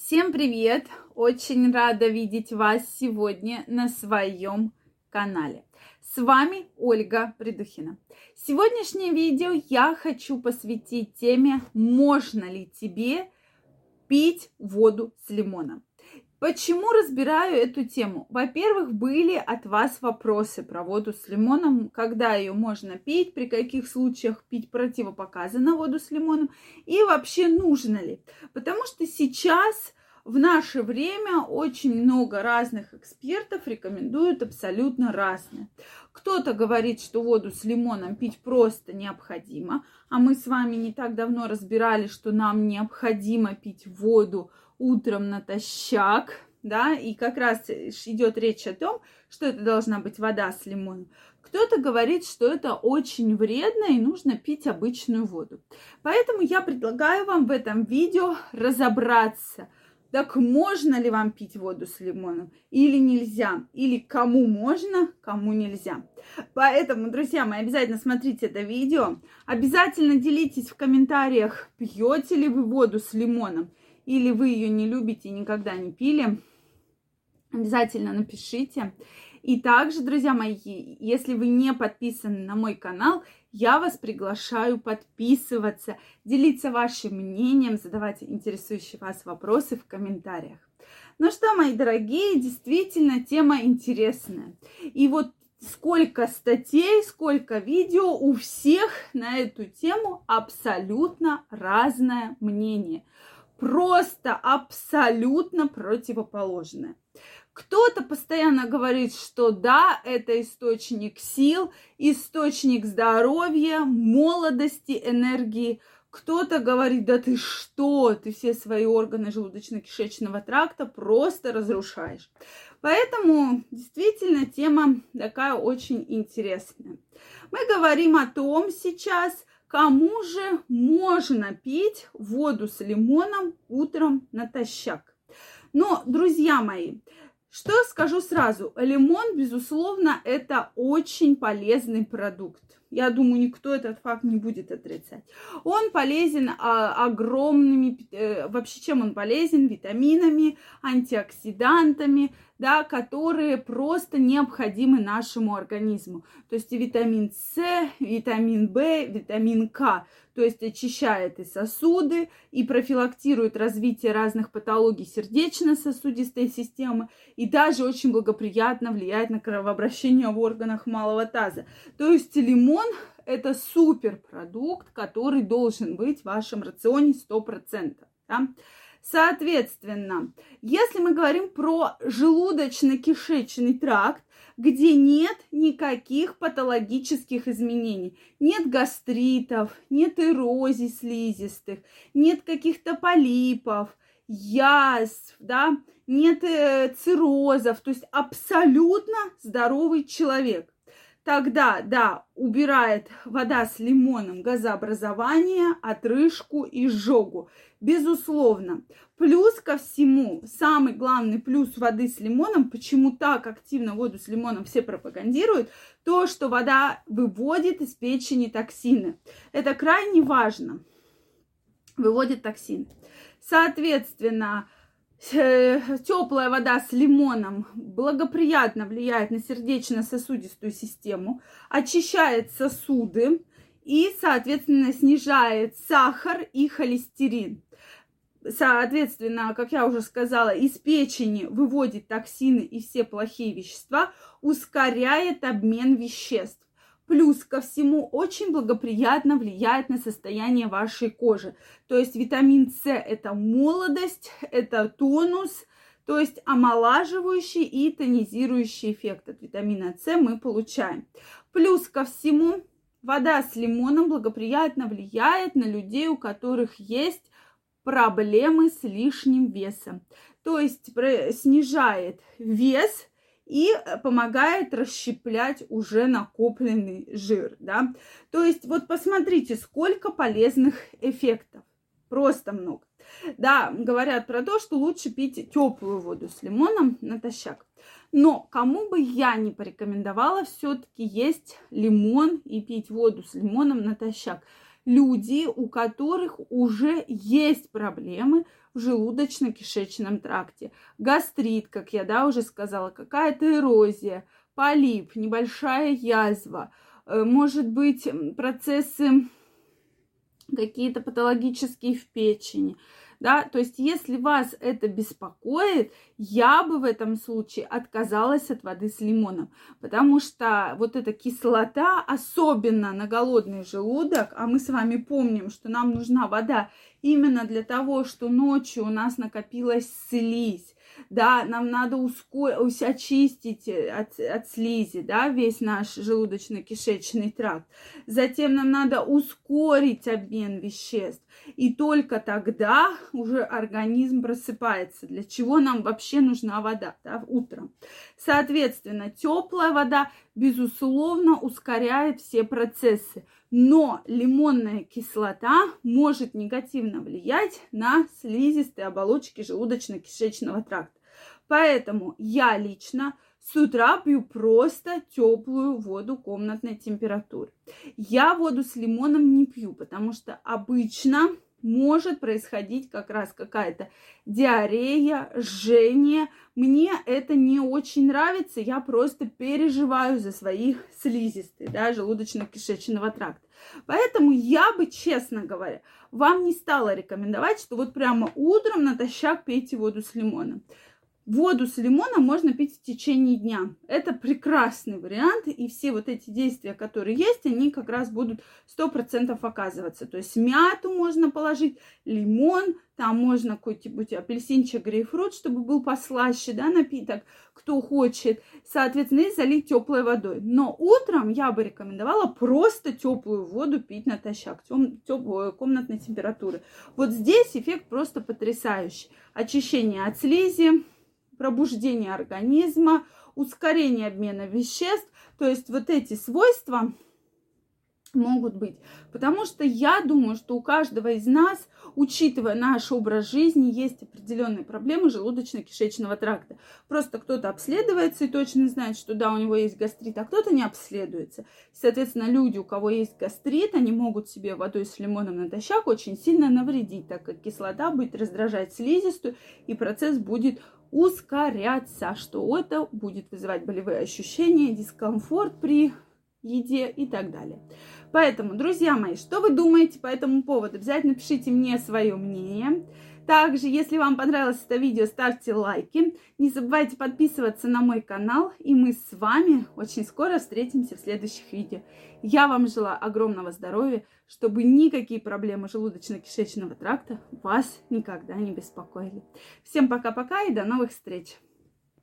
Всем привет! Очень рада видеть вас сегодня на своем канале. С вами Ольга Придухина. Сегодняшнее видео я хочу посвятить теме, можно ли тебе пить воду с лимоном. Почему разбираю эту тему? Во-первых, были от вас вопросы про воду с лимоном, когда ее можно пить, при каких случаях пить противопоказано воду с лимоном и вообще нужно ли. Потому что сейчас в наше время очень много разных экспертов рекомендуют абсолютно разное. Кто-то говорит, что воду с лимоном пить просто необходимо, а мы с вами не так давно разбирали, что нам необходимо пить воду утром натощак, да, и как раз идет речь о том, что это должна быть вода с лимоном. Кто-то говорит, что это очень вредно и нужно пить обычную воду. Поэтому я предлагаю вам в этом видео разобраться, так можно ли вам пить воду с лимоном или нельзя? Или кому можно, кому нельзя? Поэтому, друзья мои, обязательно смотрите это видео. Обязательно делитесь в комментариях, пьете ли вы воду с лимоном или вы ее не любите и никогда не пили. Обязательно напишите. И также, друзья мои, если вы не подписаны на мой канал, я вас приглашаю подписываться, делиться вашим мнением, задавать интересующие вас вопросы в комментариях. Ну что, мои дорогие, действительно тема интересная. И вот сколько статей, сколько видео, у всех на эту тему абсолютно разное мнение. Просто абсолютно противоположное. Кто-то постоянно говорит, что да, это источник сил, источник здоровья, молодости, энергии. Кто-то говорит, да ты что, ты все свои органы желудочно-кишечного тракта просто разрушаешь. Поэтому действительно тема такая очень интересная. Мы говорим о том сейчас, кому же можно пить воду с лимоном утром натощак. Но, друзья мои, что скажу сразу, лимон, безусловно, это очень полезный продукт. Я думаю, никто этот факт не будет отрицать. Он полезен а, огромными, э, вообще чем он полезен? Витаминами, антиоксидантами, да, которые просто необходимы нашему организму. То есть витамин С, витамин В, витамин К. То есть очищает и сосуды, и профилактирует развитие разных патологий сердечно-сосудистой системы, и также очень благоприятно влияет на кровообращение в органах малого таза. То есть лимон это суперпродукт, который должен быть в вашем рационе 100%. Да? Соответственно, если мы говорим про желудочно-кишечный тракт, где нет никаких патологических изменений. Нет гастритов, нет эрозий слизистых, нет каких-то полипов, язв, да, нет э, циррозов, то есть абсолютно здоровый человек тогда, да, убирает вода с лимоном газообразование, отрыжку и жогу. Безусловно. Плюс ко всему, самый главный плюс воды с лимоном, почему так активно воду с лимоном все пропагандируют, то, что вода выводит из печени токсины. Это крайне важно. Выводит токсины. Соответственно, теплая вода с лимоном благоприятно влияет на сердечно-сосудистую систему, очищает сосуды и, соответственно, снижает сахар и холестерин. Соответственно, как я уже сказала, из печени выводит токсины и все плохие вещества, ускоряет обмен веществ. Плюс ко всему очень благоприятно влияет на состояние вашей кожи. То есть витамин С это молодость, это тонус, то есть омолаживающий и тонизирующий эффект от витамина С мы получаем. Плюс ко всему вода с лимоном благоприятно влияет на людей, у которых есть проблемы с лишним весом. То есть снижает вес, и э, помогает расщеплять уже накопленный жир, да. То есть вот посмотрите, сколько полезных эффектов, просто много. Да, говорят про то, что лучше пить теплую воду с лимоном натощак. Но кому бы я не порекомендовала все-таки есть лимон и пить воду с лимоном натощак. Люди, у которых уже есть проблемы в желудочно-кишечном тракте. Гастрит, как я да, уже сказала, какая-то эрозия, полип, небольшая язва, э, может быть процессы какие-то патологические в печени – да, то есть если вас это беспокоит, я бы в этом случае отказалась от воды с лимоном, потому что вот эта кислота, особенно на голодный желудок, а мы с вами помним, что нам нужна вода именно для того, что ночью у нас накопилась слизь, да, нам надо ускорить, очистить от, от слизи, да, весь наш желудочно-кишечный тракт. Затем нам надо ускорить обмен веществ. И только тогда уже организм просыпается. Для чего нам вообще нужна вода да, утром? Соответственно, теплая вода, безусловно, ускоряет все процессы. Но лимонная кислота может негативно влиять на слизистые оболочки желудочно-кишечного тракта. Поэтому я лично с утра пью просто теплую воду комнатной температуры. Я воду с лимоном не пью, потому что обычно может происходить как раз какая-то диарея, жжение. Мне это не очень нравится, я просто переживаю за своих слизистых, да, желудочно-кишечного тракта. Поэтому я бы, честно говоря, вам не стала рекомендовать, что вот прямо утром натощак пейте воду с лимоном. Воду с лимоном можно пить в течение дня. Это прекрасный вариант, и все вот эти действия, которые есть, они как раз будут 100% оказываться. То есть мяту можно положить, лимон, там можно какой-нибудь апельсинчик, грейпфрут, чтобы был послаще, да, напиток, кто хочет. Соответственно, и залить теплой водой. Но утром я бы рекомендовала просто теплую воду пить натощак, тем, теплой комнатной температуры. Вот здесь эффект просто потрясающий. Очищение от слизи, пробуждение организма, ускорение обмена веществ. То есть вот эти свойства могут быть. Потому что я думаю, что у каждого из нас, учитывая наш образ жизни, есть определенные проблемы желудочно-кишечного тракта. Просто кто-то обследуется и точно знает, что да, у него есть гастрит, а кто-то не обследуется. Соответственно, люди, у кого есть гастрит, они могут себе водой с лимоном натощак очень сильно навредить, так как кислота будет раздражать слизистую, и процесс будет ускоряться, что это будет вызывать болевые ощущения, дискомфорт при еде и так далее. Поэтому, друзья мои, что вы думаете по этому поводу? Обязательно пишите мне свое мнение. Также, если вам понравилось это видео, ставьте лайки. Не забывайте подписываться на мой канал. И мы с вами очень скоро встретимся в следующих видео. Я вам желаю огромного здоровья, чтобы никакие проблемы желудочно-кишечного тракта вас никогда не беспокоили. Всем пока-пока и до новых встреч!